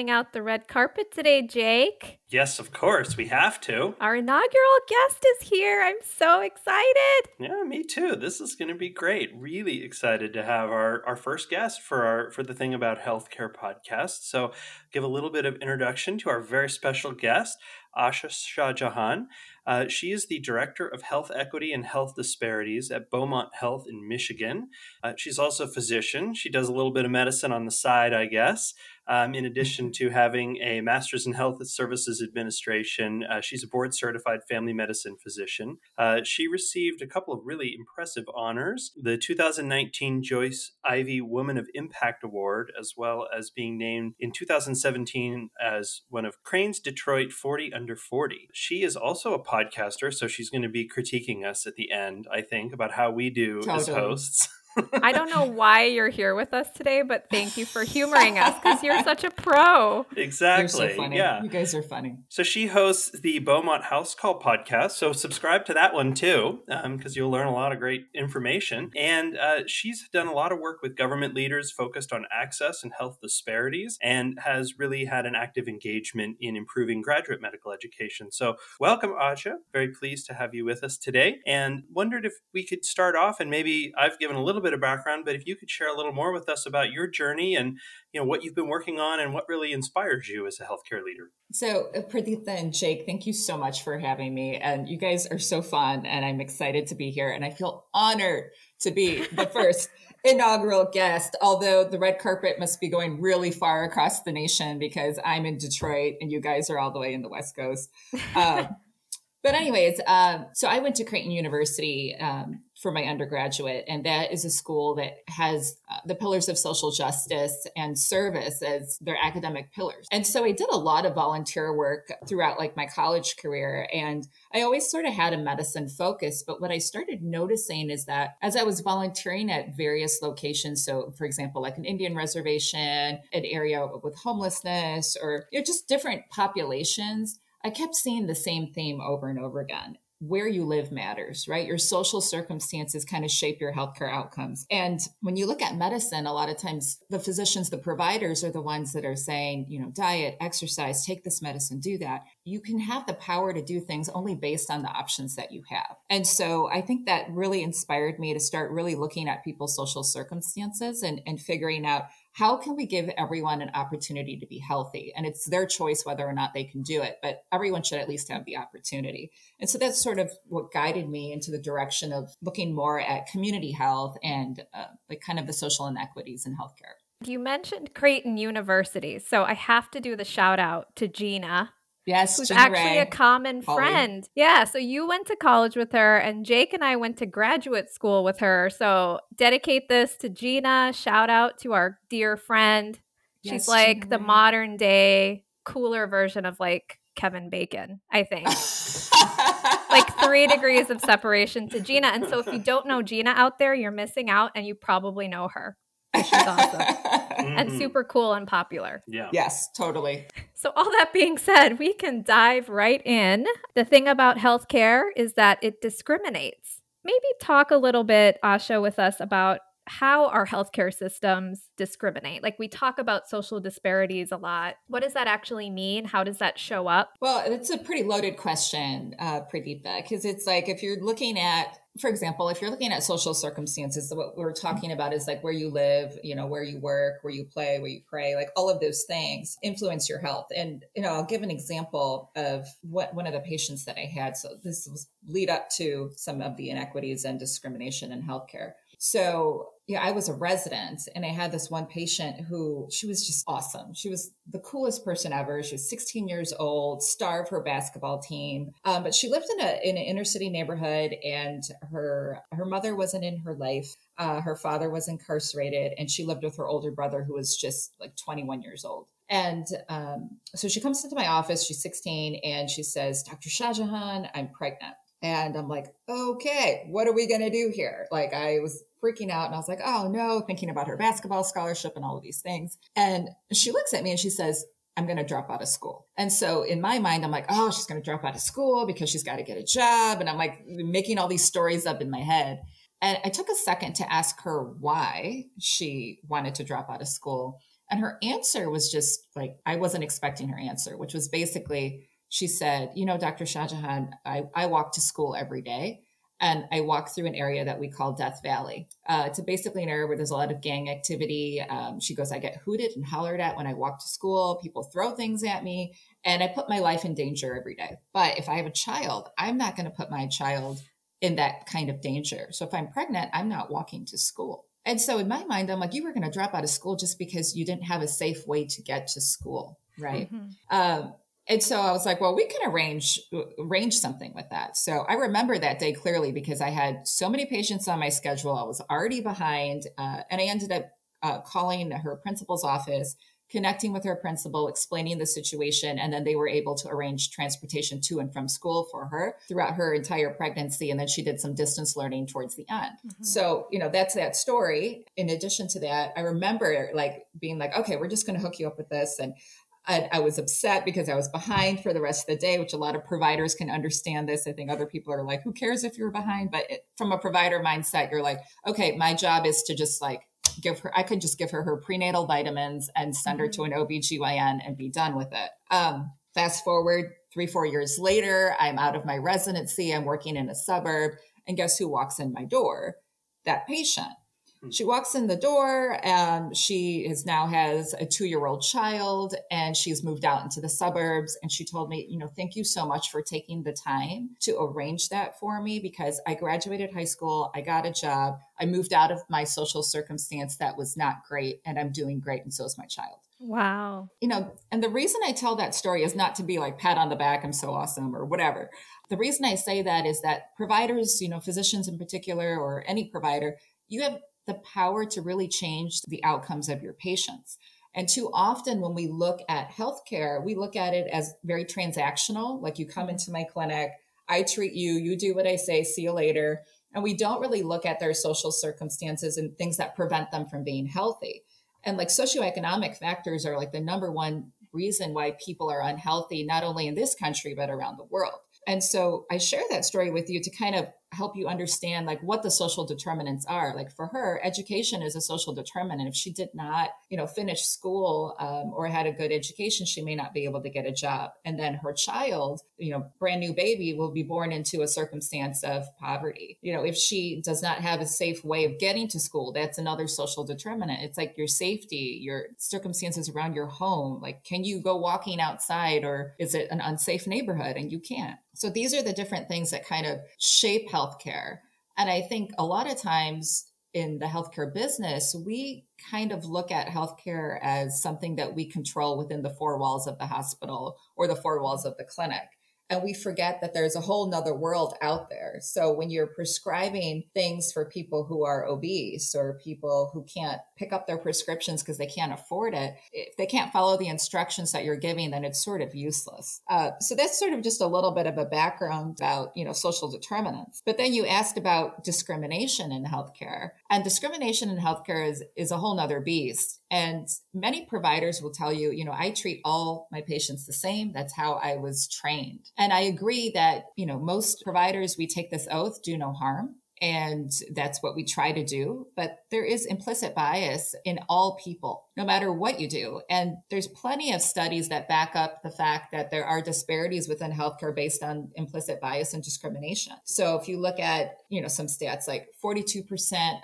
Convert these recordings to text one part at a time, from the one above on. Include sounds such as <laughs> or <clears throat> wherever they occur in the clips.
rolling out the red carpet today, Jake. Yes, of course. We have to. Our inaugural guest is here. I'm so excited. Yeah, me too. This is going to be great. Really excited to have our, our first guest for our for the thing about healthcare podcast. So, give a little bit of introduction to our very special guest, Asha Shahjahan. Uh, she is the Director of Health Equity and Health Disparities at Beaumont Health in Michigan. Uh, she's also a physician. She does a little bit of medicine on the side, I guess. Um, in addition to having a master's in health services administration, uh, she's a board certified family medicine physician. Uh, she received a couple of really impressive honors the 2019 Joyce Ivy Woman of Impact Award, as well as being named in 2017 as one of Crain's Detroit 40 Under 40. She is also a podcaster, so she's going to be critiquing us at the end, I think, about how we do totally. as hosts. <laughs> I don't know why you're here with us today, but thank you for humoring us because you're such a pro. Exactly. You're so funny. Yeah. You guys are funny. So she hosts the Beaumont House Call podcast. So subscribe to that one too, because um, you'll learn a lot of great information. And uh, she's done a lot of work with government leaders focused on access and health disparities and has really had an active engagement in improving graduate medical education. So welcome, Asha. Very pleased to have you with us today. And wondered if we could start off and maybe I've given a little little bit of background, but if you could share a little more with us about your journey and you know what you've been working on and what really inspires you as a healthcare leader. So, uh, Pradeepta and Jake, thank you so much for having me. And you guys are so fun, and I'm excited to be here. And I feel honored to be the <laughs> first inaugural guest, although the red carpet must be going really far across the nation because I'm in Detroit and you guys are all the way in the West Coast. <laughs> Um, but anyways, um, so I went to Creighton University um, for my undergraduate, and that is a school that has uh, the pillars of social justice and service as their academic pillars. And so I did a lot of volunteer work throughout like my college career, and I always sort of had a medicine focus. But what I started noticing is that as I was volunteering at various locations, so for example, like an Indian reservation, an area with homelessness, or you know, just different populations I kept seeing the same theme over and over again. Where you live matters, right? Your social circumstances kind of shape your healthcare outcomes. And when you look at medicine, a lot of times the physicians, the providers are the ones that are saying, you know, diet, exercise, take this medicine, do that. You can have the power to do things only based on the options that you have. And so I think that really inspired me to start really looking at people's social circumstances and, and figuring out how can we give everyone an opportunity to be healthy? And it's their choice whether or not they can do it, but everyone should at least have the opportunity. And so that's sort of what guided me into the direction of looking more at community health and uh, like kind of the social inequities in healthcare. You mentioned Creighton University, so I have to do the shout out to Gina Yes, who's actually Ray. a common Holly. friend. Yeah, so you went to college with her, and Jake and I went to graduate school with her. So dedicate this to Gina. Shout out to our dear friend. She's yes, like the Ray. modern day, cooler version of like Kevin Bacon, I think. <laughs> like three degrees of separation to Gina. And so if you don't know Gina out there, you're missing out, and you probably know her. She's awesome <laughs> <laughs> mm-hmm. and super cool and popular. Yeah. Yes, totally. So, all that being said, we can dive right in. The thing about healthcare is that it discriminates. Maybe talk a little bit, Asha, with us about how our healthcare systems discriminate. Like we talk about social disparities a lot. What does that actually mean? How does that show up? Well, it's a pretty loaded question, uh, Pradeepta, because it's like if you're looking at for example, if you're looking at social circumstances, what we're talking about is like where you live, you know, where you work, where you play, where you pray, like all of those things influence your health. And, you know, I'll give an example of what one of the patients that I had. So this was lead up to some of the inequities and discrimination in healthcare. So yeah, I was a resident and I had this one patient who she was just awesome. She was the coolest person ever. She was 16 years old, star of her basketball team. Um, but she lived in a in an inner city neighborhood and her her mother wasn't in her life. Uh, her father was incarcerated and she lived with her older brother who was just like 21 years old. And um, so she comes into my office, she's 16, and she says, Dr. Shahjahan, I'm pregnant. And I'm like, okay, what are we going to do here? Like, I was freaking out and I was like, oh no, thinking about her basketball scholarship and all of these things. And she looks at me and she says, I'm going to drop out of school. And so in my mind, I'm like, oh, she's going to drop out of school because she's got to get a job. And I'm like making all these stories up in my head. And I took a second to ask her why she wanted to drop out of school. And her answer was just like, I wasn't expecting her answer, which was basically, she said, You know, Dr. Shahjahan, I, I walk to school every day and I walk through an area that we call Death Valley. Uh, it's basically an area where there's a lot of gang activity. Um, she goes, I get hooted and hollered at when I walk to school. People throw things at me, and I put my life in danger every day. But if I have a child, I'm not going to put my child in that kind of danger. So if I'm pregnant, I'm not walking to school. And so in my mind, I'm like, you were going to drop out of school just because you didn't have a safe way to get to school, right? Mm-hmm. Um, and so I was like, well, we can arrange arrange something with that. So I remember that day clearly because I had so many patients on my schedule. I was already behind, uh, and I ended up uh, calling her principal's office, connecting with her principal, explaining the situation, and then they were able to arrange transportation to and from school for her throughout her entire pregnancy. And then she did some distance learning towards the end. Mm-hmm. So you know that's that story. In addition to that, I remember like being like, okay, we're just going to hook you up with this and I, I, was upset because I was behind for the rest of the day, which a lot of providers can understand this. I think other people are like, who cares if you're behind? But it, from a provider mindset, you're like, okay, my job is to just like give her, I could just give her her prenatal vitamins and send her to mm-hmm. an OBGYN and be done with it. Um, fast forward three, four years later, I'm out of my residency. I'm working in a suburb. And guess who walks in my door? That patient. Hmm. She walks in the door and she is now has a two year old child and she's moved out into the suburbs. And she told me, you know, thank you so much for taking the time to arrange that for me because I graduated high school, I got a job, I moved out of my social circumstance that was not great, and I'm doing great. And so is my child. Wow. You know, and the reason I tell that story is not to be like pat on the back, I'm so awesome or whatever. The reason I say that is that providers, you know, physicians in particular, or any provider, you have the power to really change the outcomes of your patients. And too often, when we look at healthcare, we look at it as very transactional. Like you come mm-hmm. into my clinic, I treat you, you do what I say, see you later. And we don't really look at their social circumstances and things that prevent them from being healthy. And like socioeconomic factors are like the number one reason why people are unhealthy, not only in this country, but around the world. And so I share that story with you to kind of help you understand like what the social determinants are. Like for her education is a social determinant. If she did not you know finish school um, or had a good education she may not be able to get a job. And then her child you know brand new baby will be born into a circumstance of poverty. You know if she does not have a safe way of getting to school that's another social determinant. It's like your safety your circumstances around your home. Like can you go walking outside or is it an unsafe neighborhood? And you can't so these are the different things that kind of shape healthcare. And I think a lot of times in the healthcare business, we kind of look at healthcare as something that we control within the four walls of the hospital or the four walls of the clinic and we forget that there's a whole nother world out there. So when you're prescribing things for people who are obese or people who can't pick up their prescriptions because they can't afford it, if they can't follow the instructions that you're giving, then it's sort of useless. Uh, so that's sort of just a little bit of a background about, you know, social determinants. But then you asked about discrimination in healthcare and discrimination in healthcare is, is a whole nother beast. And many providers will tell you, you know, I treat all my patients the same. That's how I was trained. And I agree that, you know, most providers, we take this oath, do no harm. And that's what we try to do. But there is implicit bias in all people, no matter what you do. And there's plenty of studies that back up the fact that there are disparities within healthcare based on implicit bias and discrimination. So if you look at, you know, some stats like 42%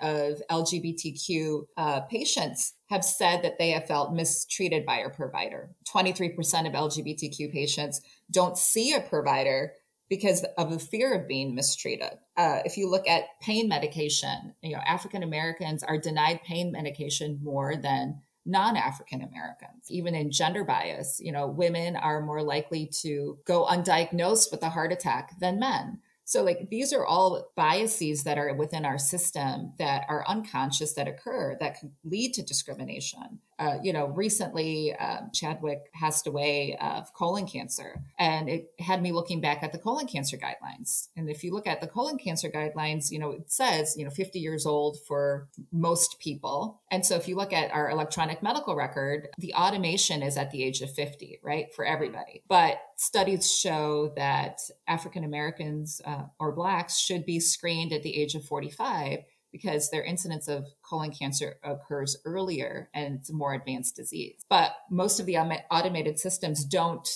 of LGBTQ uh, patients have said that they have felt mistreated by a provider. 23% of LGBTQ patients don't see a provider because of the fear of being mistreated. Uh, if you look at pain medication, you know, African Americans are denied pain medication more than non-African Americans. Even in gender bias, you know, women are more likely to go undiagnosed with a heart attack than men. So, like, these are all biases that are within our system that are unconscious that occur that can lead to discrimination. Uh, you know, recently um, Chadwick passed away of colon cancer, and it had me looking back at the colon cancer guidelines. And if you look at the colon cancer guidelines, you know, it says, you know, 50 years old for most people. And so if you look at our electronic medical record, the automation is at the age of 50, right, for everybody. But studies show that African Americans uh, or Blacks should be screened at the age of 45 because their incidence of colon cancer occurs earlier and it's a more advanced disease. But most of the automated systems don't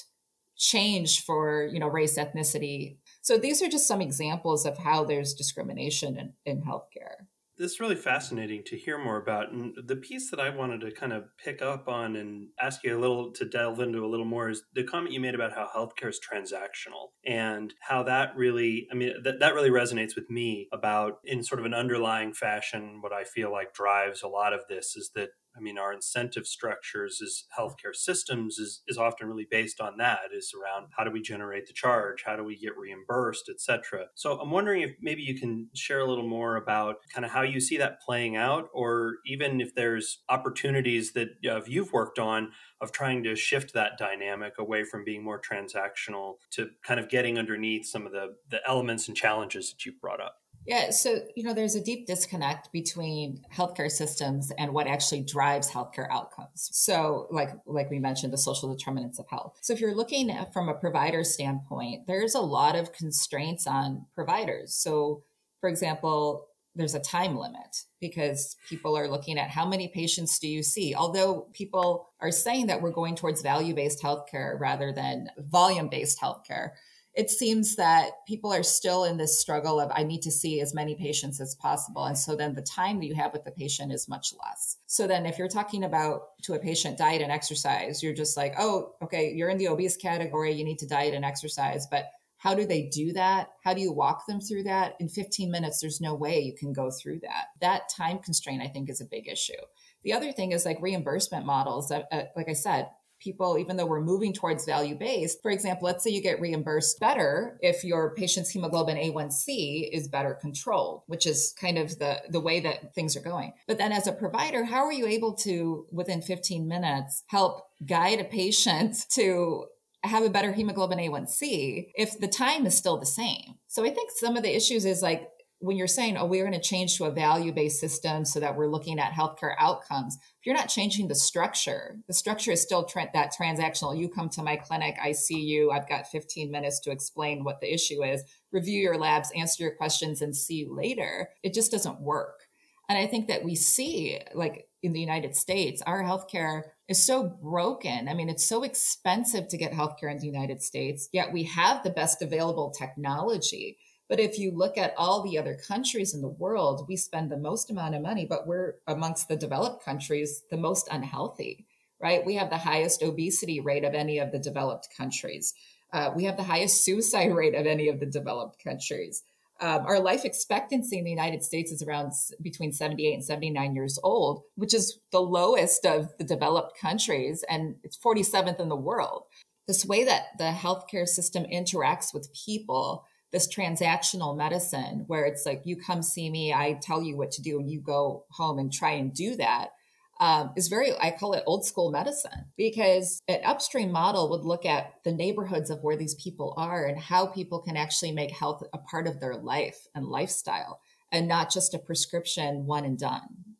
change for you know race ethnicity so these are just some examples of how there's discrimination in, in healthcare this is really fascinating to hear more about. And the piece that I wanted to kind of pick up on and ask you a little to delve into a little more is the comment you made about how healthcare is transactional and how that really, I mean, that, that really resonates with me about in sort of an underlying fashion. What I feel like drives a lot of this is that I mean, our incentive structures as healthcare systems is, is often really based on that, is around how do we generate the charge, how do we get reimbursed, et cetera. So I'm wondering if maybe you can share a little more about kind of how you see that playing out, or even if there's opportunities that uh, you've worked on of trying to shift that dynamic away from being more transactional to kind of getting underneath some of the, the elements and challenges that you've brought up. Yeah, so you know, there's a deep disconnect between healthcare systems and what actually drives healthcare outcomes. So, like like we mentioned, the social determinants of health. So, if you're looking at from a provider standpoint, there's a lot of constraints on providers. So, for example, there's a time limit because people are looking at how many patients do you see. Although people are saying that we're going towards value-based healthcare rather than volume-based healthcare it seems that people are still in this struggle of I need to see as many patients as possible. And so then the time that you have with the patient is much less. So then if you're talking about to a patient diet and exercise, you're just like, oh, okay, you're in the obese category, you need to diet and exercise. But how do they do that? How do you walk them through that? In 15 minutes, there's no way you can go through that. That time constraint, I think, is a big issue. The other thing is like reimbursement models. That, uh, like I said, people, even though we're moving towards value based, for example, let's say you get reimbursed better if your patient's hemoglobin A1C is better controlled, which is kind of the, the way that things are going. But then as a provider, how are you able to, within 15 minutes, help guide a patient <laughs> to have a better hemoglobin A1C if the time is still the same. So I think some of the issues is like when you're saying, oh, we're going to change to a value based system so that we're looking at healthcare outcomes, if you're not changing the structure, the structure is still tra- that transactional. You come to my clinic, I see you, I've got 15 minutes to explain what the issue is, review your labs, answer your questions, and see you later. It just doesn't work. And I think that we see, like in the United States, our healthcare is so broken. I mean, it's so expensive to get healthcare in the United States, yet we have the best available technology but if you look at all the other countries in the world, we spend the most amount of money, but we're amongst the developed countries the most unhealthy, right? We have the highest obesity rate of any of the developed countries. Uh, we have the highest suicide <laughs> rate of any of the developed countries. Um, our life expectancy in the United States is around between 78 and 79 years old, which is the lowest of the developed countries, and it's 47th in the world. This way that the healthcare system interacts with people this transactional medicine where it's like you come see me i tell you what to do and you go home and try and do that um, is very i call it old school medicine because an upstream model would look at the neighborhoods of where these people are and how people can actually make health a part of their life and lifestyle and not just a prescription one and done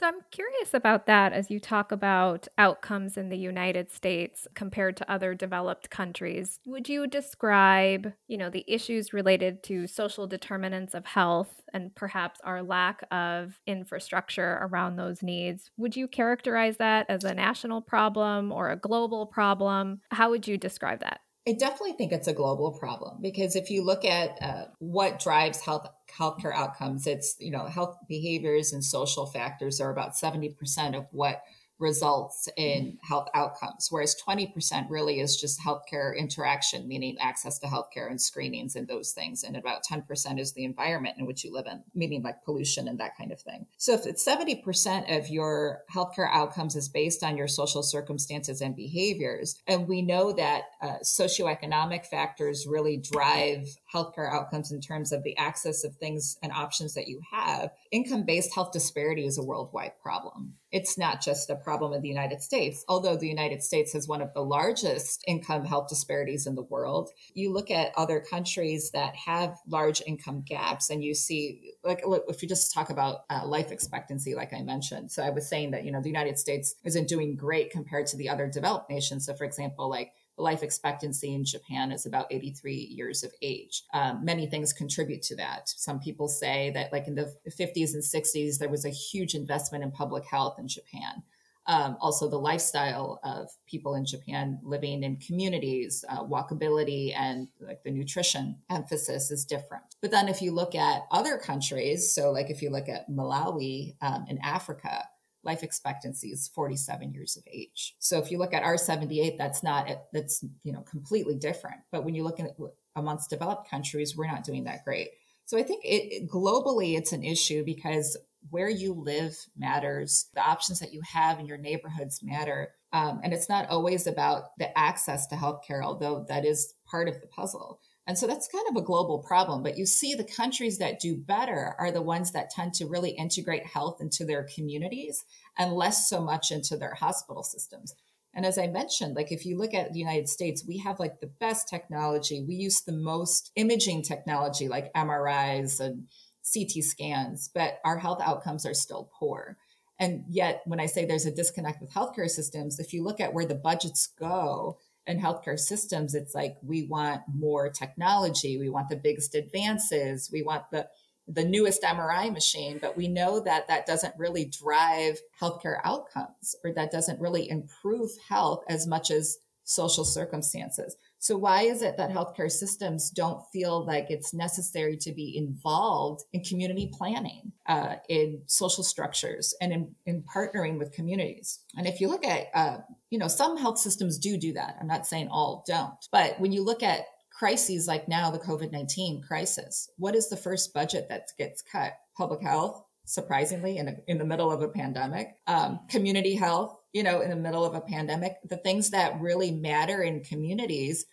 so I'm curious about that as you talk about outcomes in the United States compared to other developed countries. Would you describe, you know, the issues related to social determinants of health and perhaps our lack of infrastructure around those needs? Would you characterize that as a national problem or a global problem? How would you describe that? I definitely think it's a global problem because if you look at uh, what drives health healthcare outcomes, it's you know health behaviors and social factors are about seventy percent of what results in health outcomes, whereas 20% really is just healthcare interaction, meaning access to healthcare and screenings and those things. And about 10% is the environment in which you live in, meaning like pollution and that kind of thing. So if it's 70% of your healthcare outcomes is based on your social circumstances and behaviors, and we know that uh, socioeconomic factors really drive healthcare outcomes in terms of the access of things and options that you have, income based health disparity is a worldwide problem it's not just a problem in the United States. Although the United States has one of the largest income health disparities in the world, you look at other countries that have large income gaps and you see, like, if you just talk about uh, life expectancy, like I mentioned. So I was saying that, you know, the United States isn't doing great compared to the other developed nations. So, for example, like life expectancy in Japan is about 83 years of age. Um, many things contribute to that. Some people say that, like in the 50s and 60s, there was a huge investment in public health in Japan. Um, also, the lifestyle of people in Japan living in communities, uh, walkability, and like the nutrition emphasis is different. But then, if you look at other countries, so like if you look at Malawi um, in Africa, life expectancy is 47 years of age. So if you look at our 78, that's not that's you know completely different. But when you look at amongst developed countries, we're not doing that great. So I think it, globally it's an issue because where you live matters. The options that you have in your neighborhoods matter. Um, and it's not always about the access to healthcare, although that is part of the puzzle. And so that's kind of a global problem. But you see, the countries that do better are the ones that tend to really integrate health into their communities and less so much into their hospital systems. And as I mentioned, like if you look at the United States, we have like the best technology. We use the most imaging technology, like MRIs and CT scans, but our health outcomes are still poor. And yet, when I say there's a disconnect with healthcare systems, if you look at where the budgets go in healthcare systems, it's like we want more technology, we want the biggest advances, we want the the newest MRI machine, but we know that that doesn't really drive healthcare outcomes or that doesn't really improve health as much as social circumstances. So why is it that healthcare systems don't feel like it's necessary to be involved in community planning, uh, in social structures, and in, in, partnering with communities? And if you look at, uh, you know, some health systems do do that. I'm not saying all don't, but when you look at crises like now the COVID 19 crisis, what is the first budget that gets cut? Public health, surprisingly, in, a, in the middle of a pandemic, um, community health, you know, in the middle of a pandemic. The things that really matter in communities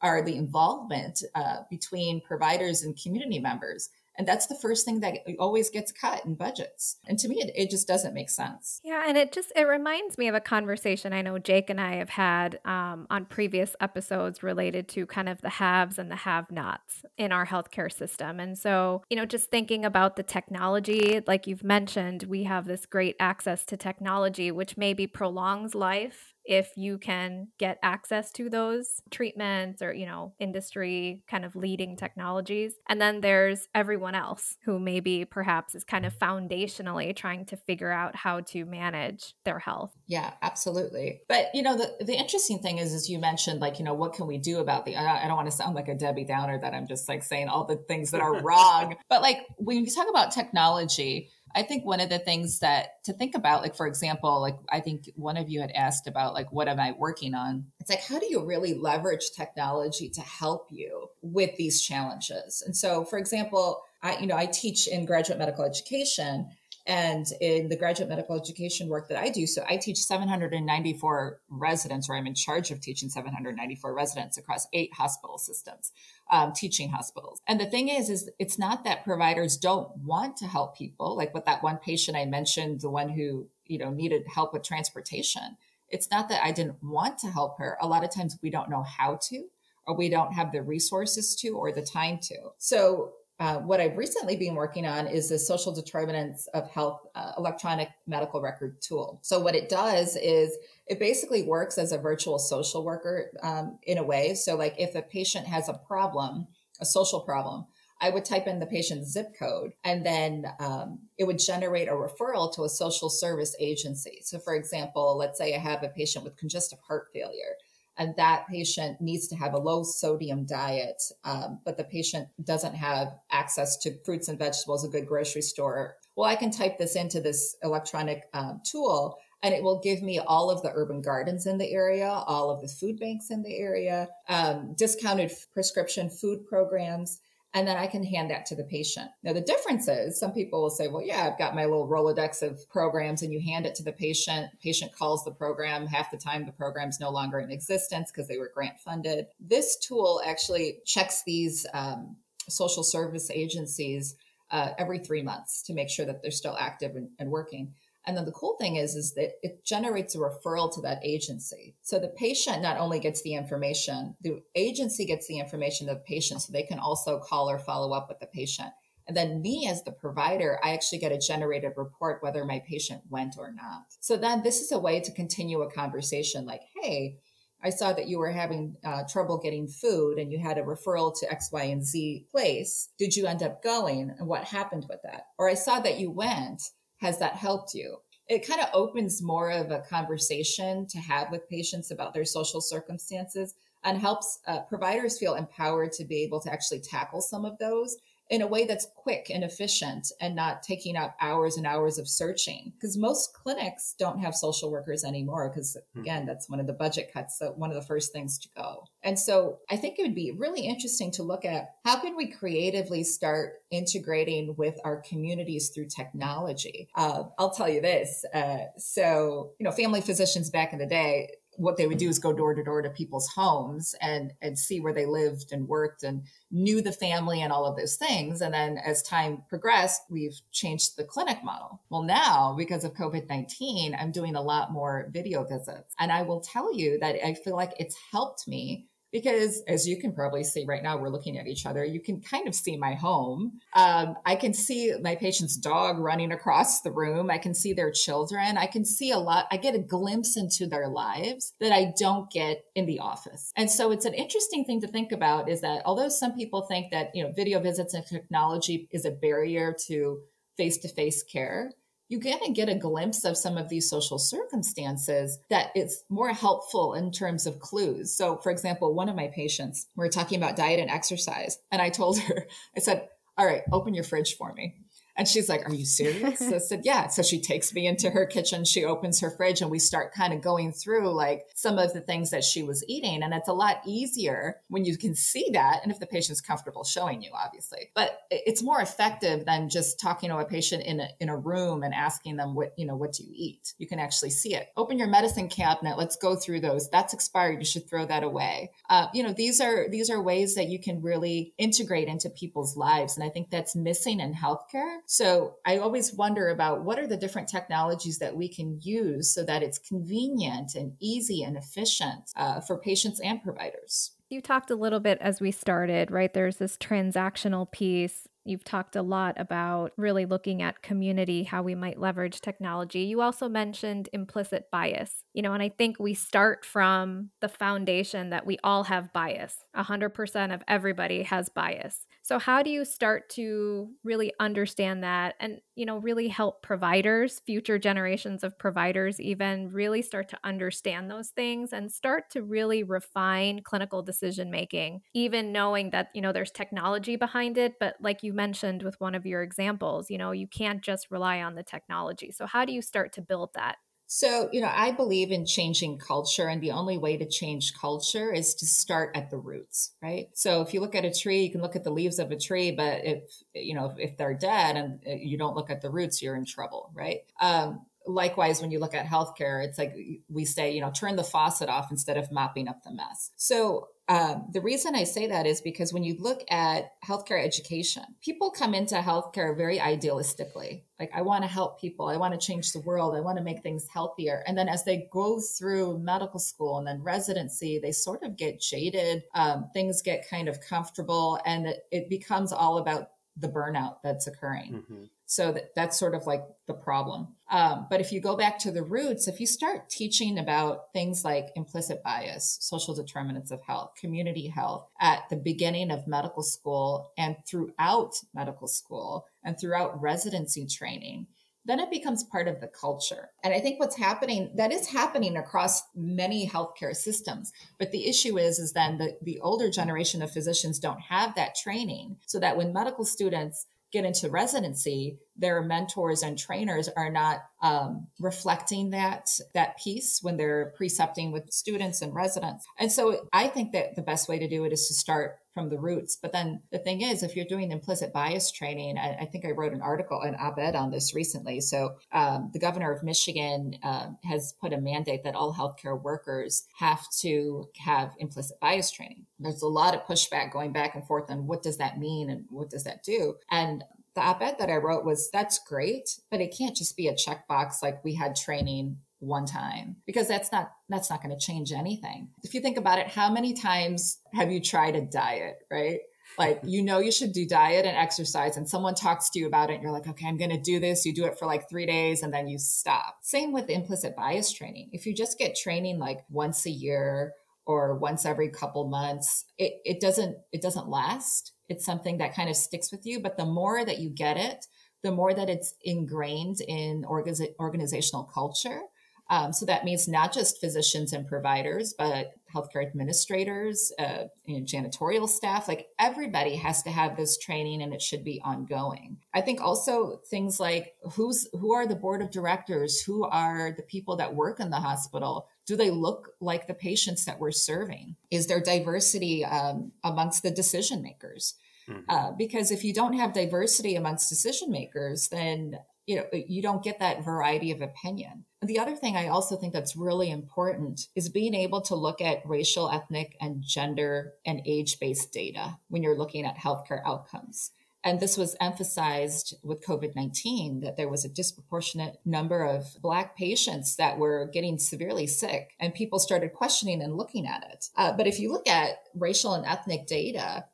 are the involvement uh, between providers and community members. And that's the first thing that always gets cut in budgets. And to me, it, it just doesn't make sense. Yeah. And it just, it reminds me of a conversation I know Jake and I have had um, on previous episodes related to kind of the haves and the have nots in our healthcare system. And so, you know, just thinking about the technology, like you've mentioned, we have this great access to technology, which maybe prolongs life if you can get access to those treatments or you know industry kind of leading technologies. And then there's everyone else who maybe perhaps is kind of foundationally trying to figure out how to manage their health. Yeah absolutely. But you know the, the interesting thing is as you mentioned like you know what can we do about the I, I don't want to sound like a debbie downer that i'm just like saying all the things that are <laughs> wrong but like when you talk about technology I think one of the things that to think about, like for example, like I think one of you had asked about like what am I working on? It's like how do you really leverage technology to help you with these challenges? And so, for example, I you know I teach in graduate medical education, and in the graduate medical education work that I do, so I teach 794 residents, or I'm in charge of teaching 794 residents across eight hospital systems, um, teaching hospitals. And the thing is, is it's not that providers don't want to help people. Like with that one patient I mentioned, the one who you know needed help with transportation. It's not that I didn't want to help her. A lot of times we don't know how to, or we don't have the resources to, or the time to. So uh, what I've recently been working on is the social determinants of health uh, electronic medical record tool. So what it does is it basically works as a virtual social worker um, in a way. So like if a patient has a problem, a social problem, I would type in the patient's zip code and then um, it would generate a referral to a social service agency. So, for example, let's say I have a patient with congestive heart failure and that patient needs to have a low sodium diet, um, but the patient doesn't have access to fruits and vegetables, a good grocery store. Well, I can type this into this electronic um, tool and it will give me all of the urban gardens in the area, all of the food banks in the area, um, discounted prescription food programs and then I can hand that to the patient. Now, the difference is some people will say, well, yeah, I've got my little Rolodex of programs, and you hand it to the patient. Patient calls the program. Half the time, the program's no longer in existence because they were grant funded. This tool actually checks these um, social service agencies uh, every three months to make sure that they're still active and, and working. And then the cool thing is, is that it generates a referral to that agency. So the patient not only gets the information, the agency gets the information of the patient so they can also call or follow up with the patient. And then me as the provider, I actually get a generated report whether my patient went or not. So then this is a way to continue a conversation like, hey, I saw that you were having uh, trouble getting food and you had a referral to X, Y, and Z place. Did you end up going and what happened with that? Or I saw that you went. Has that helped you? It kind of opens more of a conversation to have with patients about their social circumstances and helps uh, providers feel empowered to be able to actually tackle some of those in a way that's quick and efficient and not taking up hours and hours of searching. Because most clinics don't have social workers anymore because hmm. again that's one of the budget cuts so one of the first things to go. And so i think it would be really interesting to look at how can we creatively start integrating with our communities through technology. Uh, i'll tell you this uh, so you know family physicians back in the day what they would do is go door to door to people's homes and and see where they lived and worked and knew the family and all of those things. And then as time progressed we've changed the clinic model. Well now because of covid-19 i'm doing a lot more video visits. And i will tell you that i feel like it's helped me because as you can probably see right now, we're looking at each other. You can kind of see my home. Um, I can see my patient's dog running across the room. I can see their children. I can see a lot. I get a glimpse into their lives that I don't get in the office. And so it's an interesting thing to think about is that although some people think that, you know, video visits and technology is a barrier to face to face care, you get and get a glimpse of some of these social circumstances that it's more helpful in terms of clues. So, for example, one of my patients, we are talking about diet and exercise, and I told her, <laughs> I said, All right, open your fridge for me. And she's like, Are you serious? I said, Yeah. So she takes me into her kitchen, she opens her fridge, and we start kind of going through like some of the things that she was eating. And it's a lot easier when you can see that. And if the patient's comfortable showing you, obviously. But it's more effective than just talking to a patient in a in a room and asking them what, you know, what do you eat? You can actually see it. Open your medicine cabinet. Let's go through those. That's expired. You should throw that away. Uh, you know, these are these are ways that you can really integrate into people's lives. And I think that's missing in healthcare so I always wonder about what are the different technologies that we can use so that it's convenient and easy and efficient uh, for patients and providers. You talked a little bit as we started, right? There's this transactional piece You've talked a lot about really looking at community, how we might leverage technology. You also mentioned implicit bias, you know, and I think we start from the foundation that we all have bias. 100% of everybody has bias. So, how do you start to really understand that and, you know, really help providers, future generations of providers, even really start to understand those things and start to really refine clinical decision making, even knowing that, you know, there's technology behind it, but like you mentioned with one of your examples, you know, you can't just rely on the technology. So, how do you start to build that? So, you know, I believe in changing culture, and the only way to change culture is to start at the roots, right? So, if you look at a tree, you can look at the leaves of a tree, but if, you know, if they're dead and uh, you don't look at the roots, you're in trouble, right? Um, likewise when you look at healthcare it's like we say you know turn the faucet off instead of mopping up the mess so um, the reason I say that is because when you look at healthcare education, people come into healthcare very idealistically. Like, I want to help people. I want to change the world. I want to make things healthier. And then as they go through medical school and then residency, they sort of get jaded. Um, things get kind of comfortable and it, it becomes all about the burnout that's occurring. Mm-hmm. So that, that's sort of like the problem. Um, but if you go back to the roots, if you start teaching about things like implicit bias, social determinants of health, community health at the beginning of medical school and throughout medical school and throughout residency training, then it becomes part of the culture. And I think what's happening, that is happening across many healthcare systems. But the issue is, is then the, the older generation of physicians don't have that training so that when medical students get into residency, their mentors and trainers are not um, reflecting that that piece when they're precepting with students and residents. And so I think that the best way to do it is to start from the roots. But then the thing is, if you're doing implicit bias training, I, I think I wrote an article, an op-ed on this recently. So um, the governor of Michigan uh, has put a mandate that all healthcare workers have to have implicit bias training. There's a lot of pushback going back and forth on what does that mean and what does that do. And the op-ed that I wrote was that's great, but it can't just be a checkbox like we had training one time because that's not that's not going to change anything. If you think about it, how many times have you tried a diet, right? Like <laughs> you know you should do diet and exercise and someone talks to you about it and you're like, "Okay, I'm going to do this." You do it for like 3 days and then you stop. Same with implicit bias training. If you just get training like once a year or once every couple months it, it doesn't it doesn't last it's something that kind of sticks with you but the more that you get it the more that it's ingrained in organizational culture. Um, so that means not just physicians and providers, but healthcare administrators, uh, you know, janitorial staff, like everybody has to have this training and it should be ongoing. I think also things like who's, who are the board of directors? Who are the people that work in the hospital? Do they look like the patients that we're serving? Is there diversity um, amongst the decision makers? Mm-hmm. Uh, because if you don't have diversity amongst decision makers, then you know you don't get that variety of opinion the other thing i also think that's really important is being able to look at racial ethnic and gender and age based data when you're looking at healthcare outcomes and this was emphasized with COVID 19 that there was a disproportionate number of Black patients that were getting severely sick, and people started questioning and looking at it. Uh, but if you look at racial and ethnic data,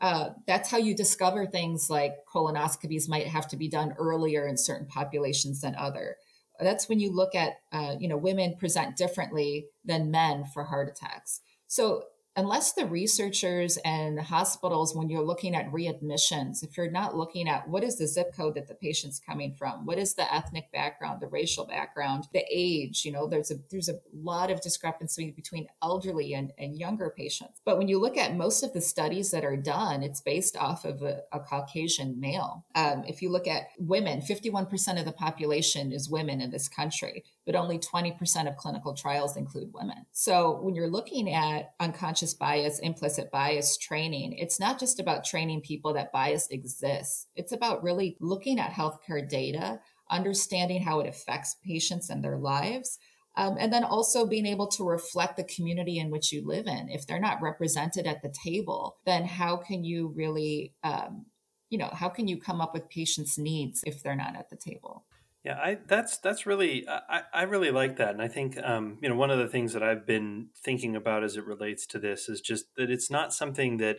uh, that's how you discover things like colonoscopies might have to be done earlier in certain populations than other. That's when you look at, uh, you know, women present differently than men for heart attacks. So unless the researchers and hospitals, when you're looking at readmissions, if you're not looking at what is the zip code that the patient's coming from, what is the ethnic background, the racial background, the age, you know, there's a there's a lot of discrepancy between elderly and, and younger patients. But when you look at most of the studies that are done, it's based off of a, a Caucasian male. Um, if you look at women, 51% of the population is women in this country but only 20% of clinical trials include women. So when you're looking at unconscious bias, implicit bias training, it's not just about training people that bias exists. It's about really looking at healthcare data, understanding how it affects patients and their lives. Um, and then also being able to reflect the community in which you live in. If they're not represented at the table, then how can you really, um, you know, how can you come up with patients' needs if they're not at the table? Yeah, I that's that's really I, I really like that, and I think um, you know one of the things that I've been thinking about as it relates to this is just that it's not something that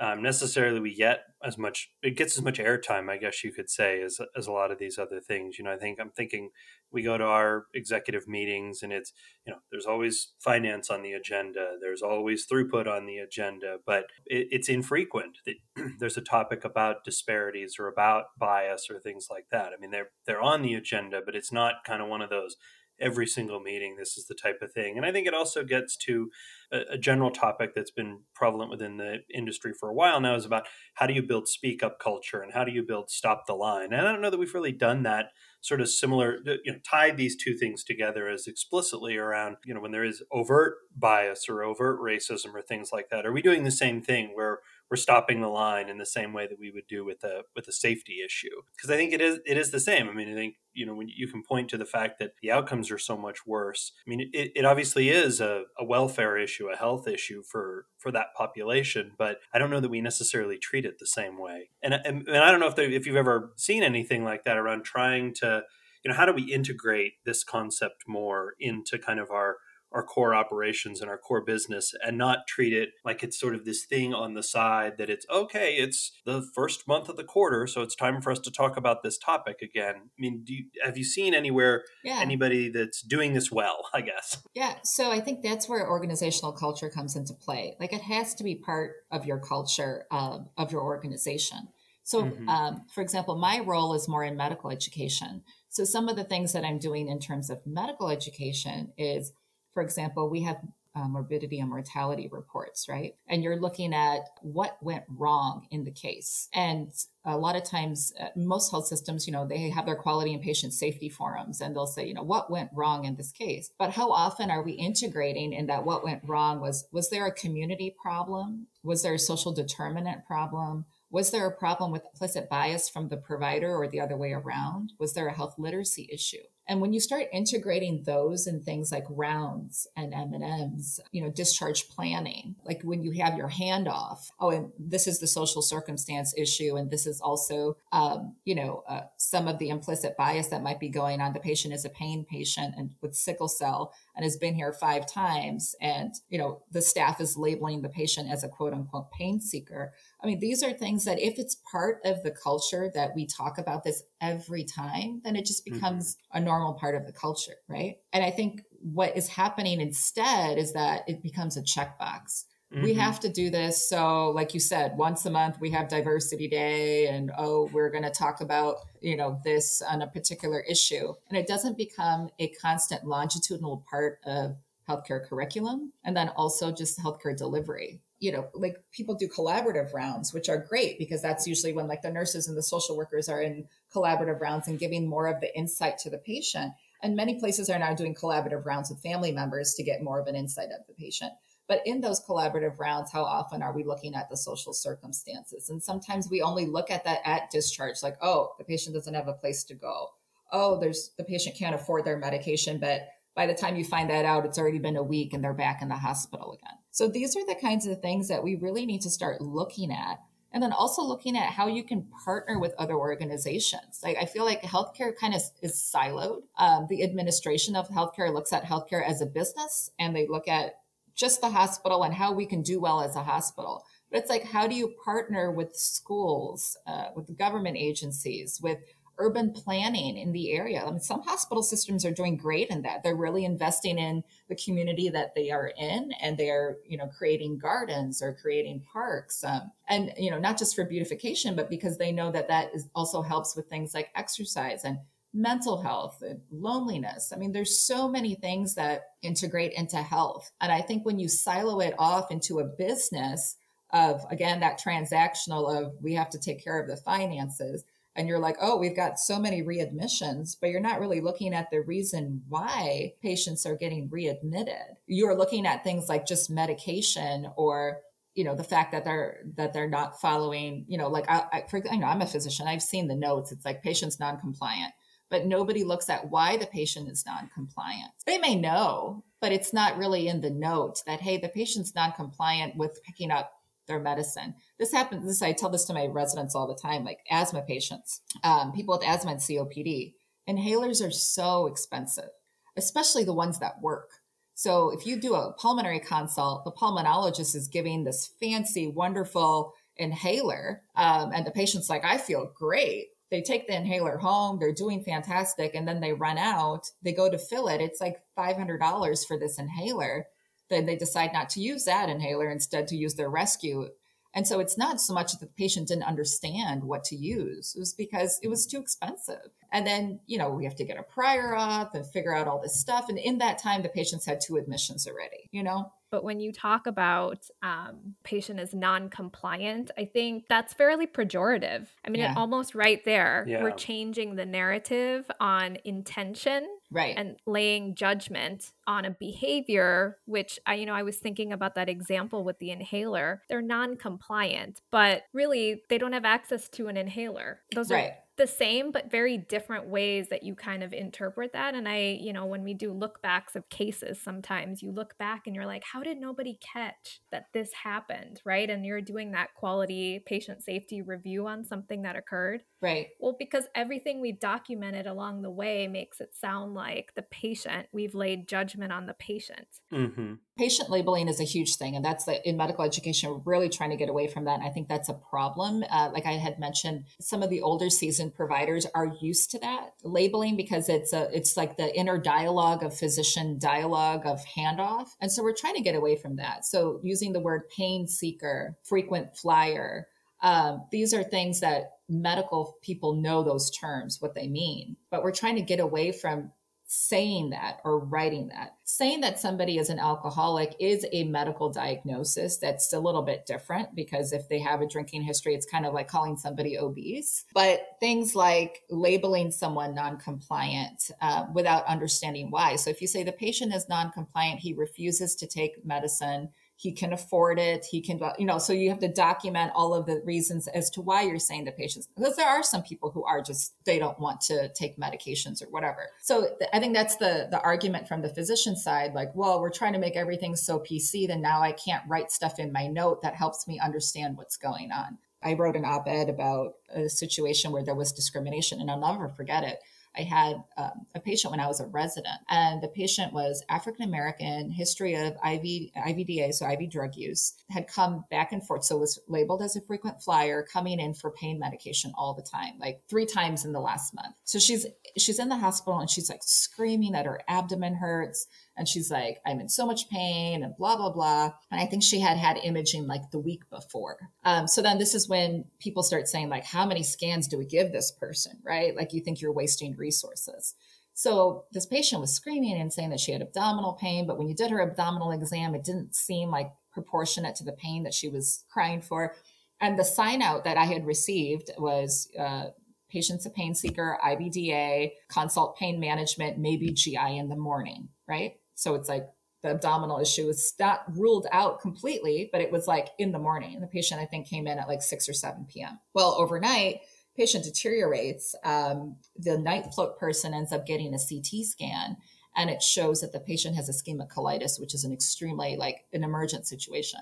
um, necessarily we get as much it gets as much airtime i guess you could say as, as a lot of these other things. You know i think i'm thinking we go to our executive meetings and it's you know there's always finance on the agenda there's always throughput on the agenda but it, it's infrequent that <clears throat> there's a topic about disparities or about bias or things like that. I mean they're they're on the agenda but it's not kind of one of those every single meeting this is the type of thing. And i think it also gets to a, a, general topic that's been prevalent within the industry for a while now is about how do you build speak up culture and how do you build stop the line? And i don't know that we've really done that sort of similar you know tied these two things together as explicitly around you know when there is overt bias or overt racism or things like that. Are we doing the same thing where we're stopping the line in the same way that we would do with a with a safety issue. Because i think it is it is the same. I mean i think you know when you can point to the fact that the outcomes are so much worse i mean it, it obviously is a, a welfare issue a health issue for for that population but i don't know that we necessarily treat it the same way. And and, and i don't know if there, if you've ever seen anything like that around trying to you know how do we integrate this concept more into kind of our our core operations and our core business and not treat it like it's sort of this thing on the side that it's okay it's the first month of the quarter so it's time for us to talk about this topic again. I mean do you, have you seen anywhere yeah. anybody that's doing this well i guess? Yeah so i think that's where organizational culture comes into play. Like it has to be part of your culture um, of your organization. So mm-hmm. um, for example my role is more in medical education. So some of the things that i'm doing in terms of medical education is for example, we have uh, morbidity and mortality reports, right? And you're looking at what went wrong in the case. And a lot of times, uh, most health systems, you know, they have their quality and patient safety forums and they'll say, you know, what went wrong in this case? But how often are we integrating in that what went wrong was, was there a community problem? Was there a social determinant problem? Was there a problem with implicit bias from the provider or the other way around? Was there a health literacy issue? And when you start integrating those in things like rounds and M&Ms, you know, discharge planning, like when you have your handoff, oh, and this is the social circumstance issue. And this is also, um, you know, uh, some of the implicit bias that might be going on. The patient is a pain patient and with sickle cell and has been here five times. And, you know, the staff is labeling the patient as a quote unquote pain seeker. I mean, these are things that if it's part of the culture that we talk about this every time, then it just mm-hmm. becomes mm-hmm. a normal part of the culture, right? And I think what is happening instead is that it becomes a checkbox. Mm-hmm. We have to do this. So, like you said, once a month we have diversity day, and oh, we're going to talk about, you know, this on a particular issue. And it doesn't become a constant longitudinal part of healthcare curriculum and then also just healthcare delivery you know, like people do collaborative rounds, which are great because that's usually when like the nurses and the social workers are in collaborative rounds and giving more of the insight to the patient. And many places are now doing collaborative rounds with family members to get more of an insight of the patient. But in those collaborative rounds, how often are we looking at the social circumstances? And sometimes we only look at that at discharge, like, oh, the patient doesn't have a place to go. Oh, there's the patient can't afford their medication, but by the time you find that out, it's already been a week and they're back in the hospital again. So these are the kinds of things that we really need to start looking at. And then also looking at how you can partner with other organizations. Like I feel like healthcare kind of is siloed. Um, the administration of healthcare looks at healthcare as a business and they look at just the hospital and how we can do well as a hospital. But it's like, how do you partner with schools, uh, with government agencies, with urban planning in the area. I mean, some hospital systems are doing great in that. They're really investing in the community that they are in, and they are, you know, creating gardens or creating parks, um, and you know, not just for beautification, but because they know that that is also helps with things like exercise and mental health and loneliness. I mean, there's so many things that integrate into health, and I think when you silo it off into a business of again that transactional of we have to take care of the finances and you're like, oh, we've got so many readmissions, but you're not really looking at the reason why patients are getting readmitted. You're looking at things like just medication or you know the fact that they're that they're not following you know like I, I, for, you know i'm a physician i've seen the notes it's like patients non-compliant but nobody looks at why the patient is non-compliant they may know but it's not really in the note that hey the patient's non-compliant with picking up their medicine. This happens. This I tell this to my residents all the time, like asthma patients, um, people with asthma and COPD. Inhalers are so expensive, especially the ones that work. So if you do a pulmonary consult, the pulmonologist is giving this fancy, wonderful inhaler, um, and the patient's like, "I feel great." They take the inhaler home, they're doing fantastic, and then they run out. They go to fill it. It's like five hundred dollars for this inhaler then they decide not to use that inhaler, instead to use their rescue. And so it's not so much that the patient didn't understand what to use, it was because it was too expensive. And then, you know, we have to get a prior auth and figure out all this stuff. And in that time, the patients had two admissions already, you know? But when you talk about um, patient is non-compliant, I think that's fairly pejorative. I mean, yeah. it almost right there, yeah. we're changing the narrative on intention right and laying judgment on a behavior which i you know i was thinking about that example with the inhaler they're non-compliant but really they don't have access to an inhaler those right. are the same but very different ways that you kind of interpret that. And i you know when we do look backs of cases sometimes you look back and you're like how did nobody catch that this happened? Right? And you're doing that quality patient safety review on something that occurred right. Well because everything we've documented along the way makes it sound like the patient we've laid judgment on the patient. Mm-hmm. patient labeling is a huge thing and that's the, in medical education we're really trying to get away from that and i think that's a problem. Uh, like i had mentioned some of the older seasoned providers are used to that labeling because it's a it's like the inner dialogue of physician dialogue of handoff and so we're trying to get away from that. So using the word pain seeker frequent flyer um, these are things that medical people know those terms what they mean but we're trying to get away from saying that or writing that. Saying that somebody is an alcoholic is a medical diagnosis that's a little bit different because if they have a drinking history, it's kind of like calling somebody obese. But things like labeling someone non compliant uh, without understanding why. So if you say the patient is non compliant, he refuses to take medicine he can afford it he can you know so you have to document all of the reasons as to why you're saying to patients because there are some people who are just they don't want to take medications or whatever. So th- i think that's the the argument from the physician side like well we're trying to make everything so pc then now i can't write stuff in my note that helps me understand what's going on. I wrote an op-ed about a situation where there was discrimination and i'll never forget it I had um, a patient when I was a resident, and the patient was African American, history of IV, IVDA, so IV drug use, had come back and forth. So was labeled as a frequent flyer, coming in for pain medication all the time, like three times in the last month. So she's she's in the hospital and she's like screaming that her abdomen hurts and she's like, I'm in so much pain and blah, blah, blah. And I think she had had imaging like the week before. Um, so then this is when people start saying, like, how many scans do we give this person, right? Like, you think you're wasting resources. So this patient was screaming and saying that she had abdominal pain, but when you did her abdominal exam, it didn't seem like proportionate to the pain that she was crying for. And the sign out that I had received was uh, patient's a pain seeker, IVDA, consult pain management, maybe GI in the morning, right? So it's like the abdominal issue was not ruled out completely, but it was like in the morning. The patient, I think, came in at like 6 or 7 p.m. Well, overnight, patient deteriorates. Um, the night float person ends up getting a CT scan and it shows that the patient has ischemic colitis, which is an extremely like an emergent situation.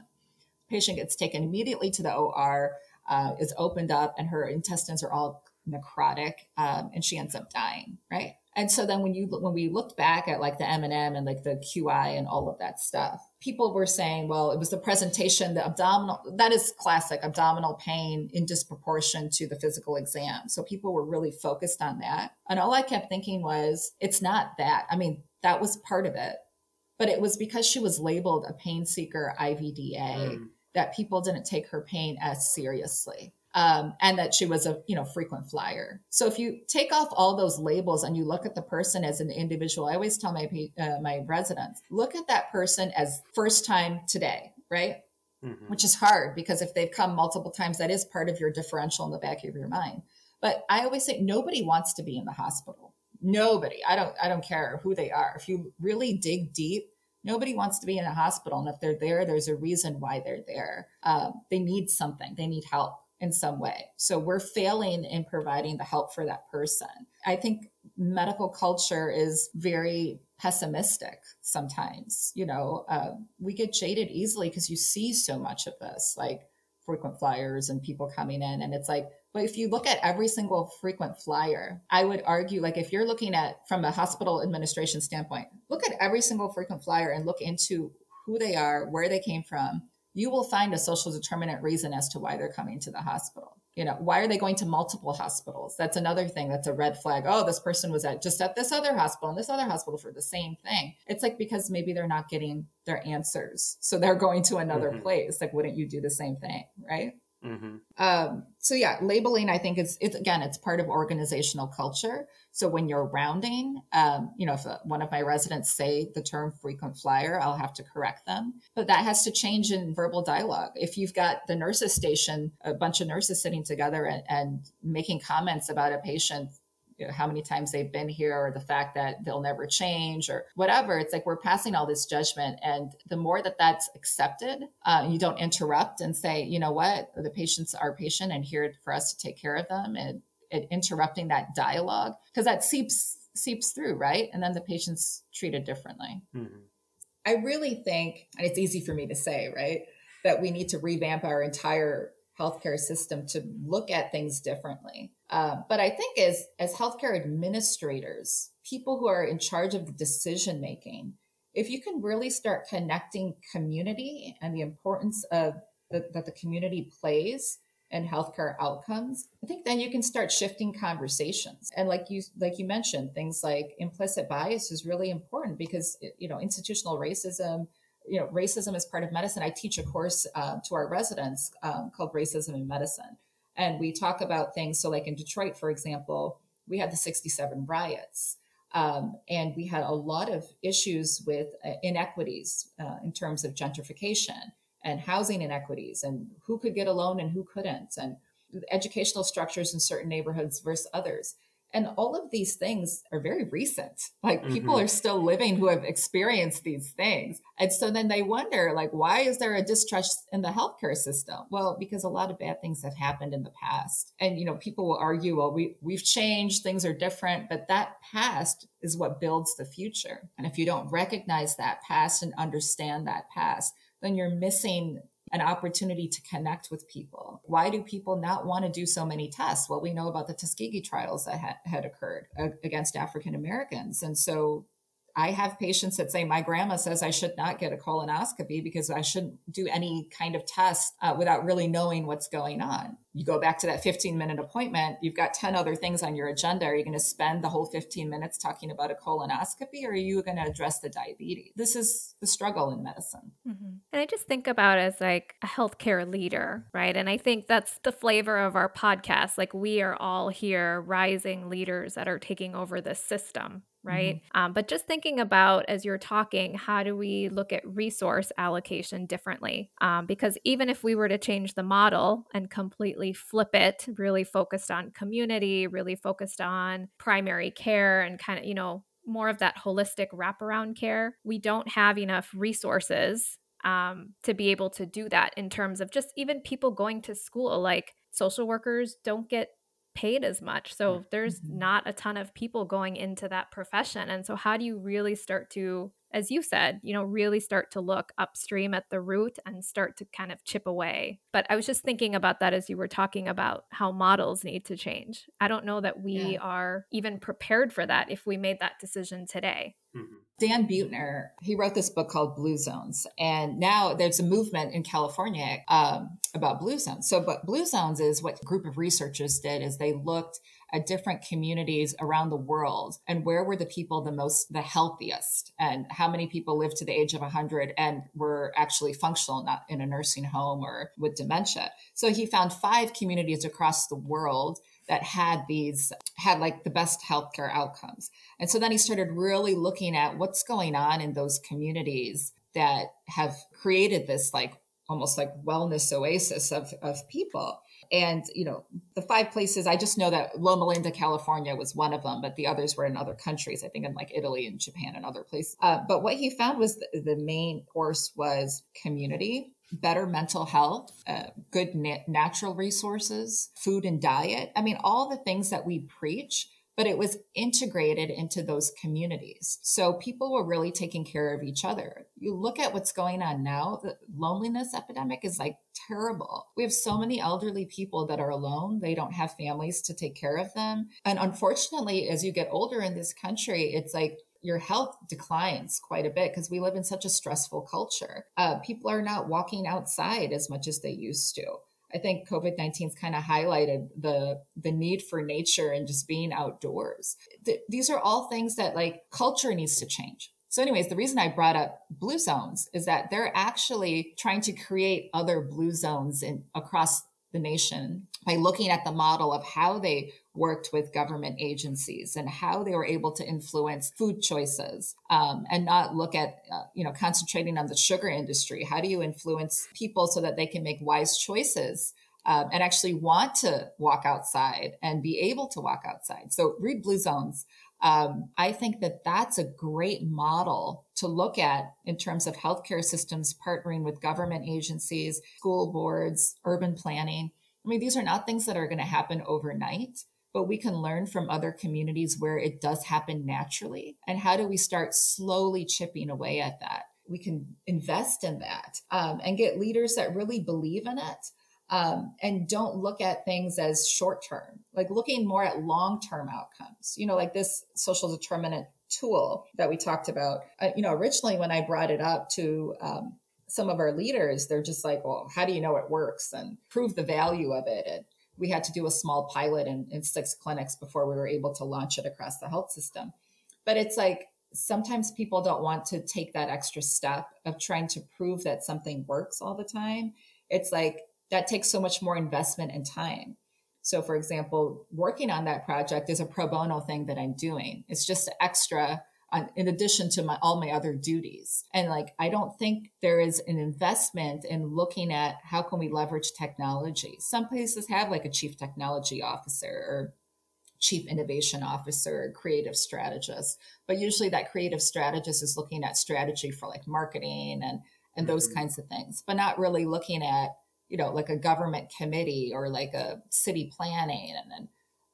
Patient gets taken immediately to the OR, uh, is opened up, and her intestines are all necrotic, um, and she ends up dying. Right. And so then when you when we looked back at like the M&M and like the QI and all of that stuff, people were saying, well, it was the presentation, the abdominal that is classic abdominal pain in disproportion to the physical exam. So people were really focused on that. And all I kept thinking was, it's not that. I mean, that was part of it. But it was because she was labeled a pain seeker IVDA mm. that people didn't take her pain as seriously um, and that she was a you know frequent flyer. So if you take off all those labels and you look at the person as an individual, I always tell my uh, my residents look at that person as first time today, right? Mm-hmm. Which is hard because if they've come multiple times, that is part of your differential in the back of your mind. But I always say nobody wants to be in the hospital. Nobody. I don't. I don't care who they are. If you really dig deep, nobody wants to be in a hospital and if they're there there's a reason why they're there um, they need something they need help in some way. So we're failing in providing the help for that person. I think medical culture is very pessimistic sometimes. You know, uh, we get jaded easily because you see so much of this, like frequent flyers and people coming in. And it's like, but if you look at every single frequent flyer, I would argue, like, if you're looking at from a hospital administration standpoint, look at every single frequent flyer and look into who they are, where they came from, you will find a social determinant reason as to why they're coming to the hospital. You know, why are they going to multiple hospitals? That's another thing that's a red flag. Oh, this person was at just at this other hospital and this other hospital for the same thing. It's like because maybe they're not getting their answers. So they're going to another mm-hmm. place. Like, wouldn't you do the same thing? Right. Mm-hmm. Um, so yeah, labeling, I think is, it's again, it's part of organizational culture. So when you're rounding, um, you know, if uh, one of my residents say the term frequent flyer, I'll have to correct them. But that has to change in verbal dialogue. If you've got the nurses station, a bunch of nurses sitting together and, and making comments about a patient you know, how many times they've been here or the fact that they'll never change or whatever. It's like we're passing all this judgment. And the more that that's accepted, uh, you don't interrupt and say, you know what, the patients are patient and here for us to take care of them and, and interrupting that dialogue because that seeps seeps through, right? And then the patient's treated differently. Mm-hmm. I really think, and it's easy for me to say, right, that we need to revamp our entire healthcare system to look at things differently. Uh, but I think as as healthcare administrators, people who are in charge of the decision making, if you can really start connecting community and the importance of the, that the community plays in healthcare outcomes, I think then you can start shifting conversations. And like you like you mentioned, things like implicit bias is really important because you know institutional racism you know, racism is part of medicine. I teach a course uh, to our residents um, called Racism in Medicine. And we talk about things. So, like in Detroit, for example, we had the 67 riots. Um, and we had a lot of issues with uh, inequities uh, in terms of gentrification and housing inequities and who could get a loan and who couldn't, and educational structures in certain neighborhoods versus others. And all of these things are very recent. Like mm-hmm. people are still living who have experienced these things. And so then they wonder, like, why is there a distrust in the healthcare system? Well, because a lot of bad things have happened in the past. And, you know, people will argue, well, we, we've changed, things are different, but that past is what builds the future. And if you don't recognize that past and understand that past, then you're missing an opportunity to connect with people. Why do people not want to do so many tests? Well, we know about the Tuskegee trials that ha- had occurred uh, against African Americans. And so I have patients that say, My grandma says I should not get a colonoscopy because I shouldn't do any kind of test uh, without really knowing what's going on. You go back to that 15 minute appointment, you've got 10 other things on your agenda. Are you going to spend the whole 15 minutes talking about a colonoscopy or are you going to address the diabetes? This is the struggle in medicine. Mm-hmm. And I just think about as like a healthcare leader, right? And I think that's the flavor of our podcast. Like we are all here rising leaders that are taking over this system right? Mm-hmm. Um, but just thinking about as you're talking, how do we look at resource allocation differently? Um, because even if we were to change the model and completely flip it, really focused on community, really focused on primary care and kind of, you know, more of that holistic wraparound care, we don't have enough resources um, to be able to do that in terms of just even people going to school. Like social workers don't get paid as much. So there's mm-hmm. not a ton of people going into that profession. And so how do you really start to as you said, you know, really start to look upstream at the root and start to kind of chip away. But I was just thinking about that as you were talking about how models need to change. I don't know that we yeah. are even prepared for that if we made that decision today. Mm-hmm. Dan Buettner, he wrote this book called Blue Zones. And now there's a movement in California um, about blue zones. So, but blue zones is what a group of researchers did is they looked at different communities around the world? And where were the people the most the healthiest? And how many people lived to the age of 100 and were actually functional not in a nursing home or with dementia? So he found five communities across the world that had these had like the best healthcare outcomes. And so then he started really looking at what's going on in those communities that have created this like almost like wellness oasis of, of people and, you know, the five places, I just know that Loma Linda, California was one of them, but the others were in other countries, I think in like Italy and Japan and other places. Uh, but what he found was the, the main course was community, better mental health, uh, good na- natural resources, food and diet. I mean, all the things that we preach but it was integrated into those communities. So people were really taking care of each other. You look at what's going on now, the loneliness epidemic is like terrible. We have so many elderly people that are alone. They don't have families to take care of them. And unfortunately, as you get older in this country, it's like your health declines quite a bit because we live in such a stressful culture. Uh, people are not walking outside as much as they used to. I think COVID 19's kind of highlighted the the need for nature and just being outdoors. Th- these are all things that like culture needs to change. So, anyways, the reason I brought up blue zones is that they're actually trying to create other blue zones in across the nation by looking at the model of how they worked with government agencies and how they were able to influence food choices um, and not look at uh, you know concentrating on the sugar industry. How do you influence people so that they can make wise choices um, and actually want to walk outside and be able to walk outside? So read blue zones um, I think that that's a great model to look at in terms of healthcare systems partnering with government agencies, school boards, urban planning. I mean, these are not things that are going to happen overnight, but we can learn from other communities where it does happen naturally. And how do we start slowly chipping away at that? We can invest in that um, and get leaders that really believe in it um, and don't look at things as short term, like looking more at long term outcomes. You know, like this social determinant tool that we talked about. Uh, you know, originally when I brought it up to um, some of our leaders, they're just like, well, how do you know it works and prove the value of it? And we had to do a small pilot in, in six clinics before we were able to launch it across the health system. But it's like sometimes people don't want to take that extra step of trying to prove that something works all the time. It's like that takes so much more investment and time. So, for example, working on that project is a pro bono thing that I'm doing. It's just extra on, in addition to my, all my other duties. And like, I don't think there is an investment in looking at how can we leverage technology. Some places have like a chief technology officer or chief innovation officer or creative strategist, but usually that creative strategist is looking at strategy for like marketing and and those mm-hmm. kinds of things, but not really looking at you know like a government committee or like a city planning and and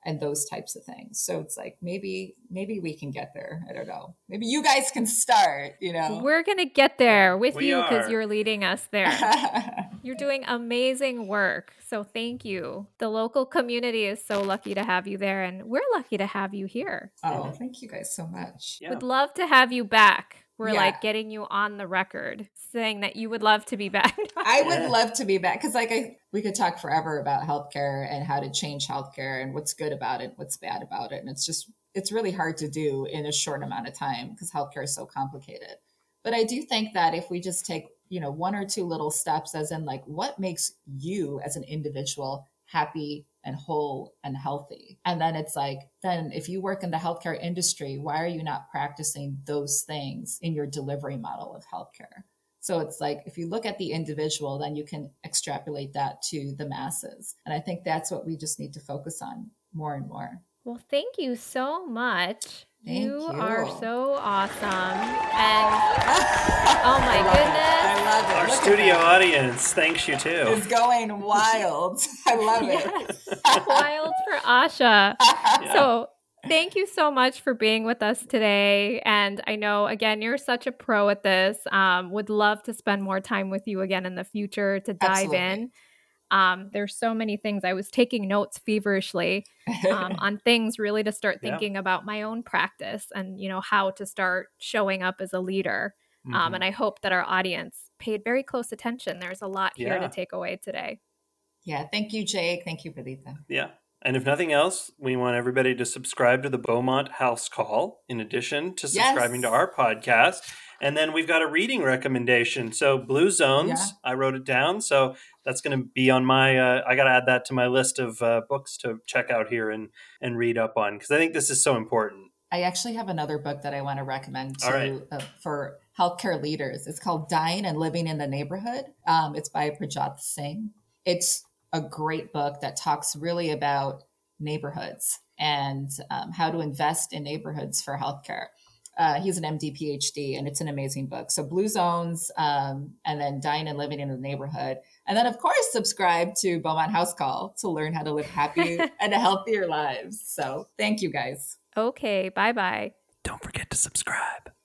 and those types of things. So it's like maybe maybe we can get there. I don't know. Maybe you guys can start, you know. We're going to get there with we you cuz you're leading us there. <laughs> You're doing amazing work. So thank you. The local community is so lucky to have you there, and we're lucky to have you here. Oh, thank you guys so much. Yeah. Would love to have you back. We're yeah. like getting you on the record saying that you would love to be back. <laughs> I would love to be back because, like, I, we could talk forever about healthcare and how to change healthcare and what's good about it, what's bad about it. And it's just, it's really hard to do in a short amount of time because healthcare is so complicated. But I do think that if we just take, you know, one or two little steps, as in like what makes you as an individual happy and whole and healthy. And then it's like, then if you work in the healthcare industry, why are you not practicing those things in your delivery model of healthcare? So it's like if you look at the individual, then you can extrapolate that to the masses. And I think that's what we just need to focus on more and more. Well, thank you so much. You, you, are so awesome. And <laughs> oh my goodness. Studio audience thanks you too. It's going wild. <laughs> I love it. <laughs> wild for Asha. Yeah. <laughs> So thank you so much for being with us today. And I know, again, you're such a pro at this. Um, would love to spend more time with you again in the future to dive Absolutely. in. Um, there's so many things. I was taking notes feverishly um, on things really to start thinking yeah. about my own practice and you know how to start showing up as a leader. Um, mm-hmm. Um, and I hope that our audience paid very close attention. There's a lot here yeah. to take away today. Yeah, thank you, Jake. Thank you, Belita. Yeah. And if nothing else, we want everybody to subscribe to the Beaumont House Call in addition to subscribing yes. to our podcast. And then we've got a reading recommendation. So Blue Zones, yeah. I wrote it down. So that's going to be on my. Uh, I got to add that to my list of uh, books to check out here and and read up on because I think this is so important. I actually have another book that I want to recommend to right. uh, for healthcare leaders. It's called Dying and Living in the Neighborhood. Um, it's by Prabhjot Singh. It's a great book that talks really about neighborhoods and um, how to invest in neighborhoods for healthcare. Uh, he's an MD PhD, and it's an amazing book. So Blue Zones, um, and then Dying and Living in the Neighborhood, and then of course subscribe to Beaumont House Call to learn how to live happy <laughs> and healthier lives. So thank you guys. Okay, bye bye. Don't forget to subscribe.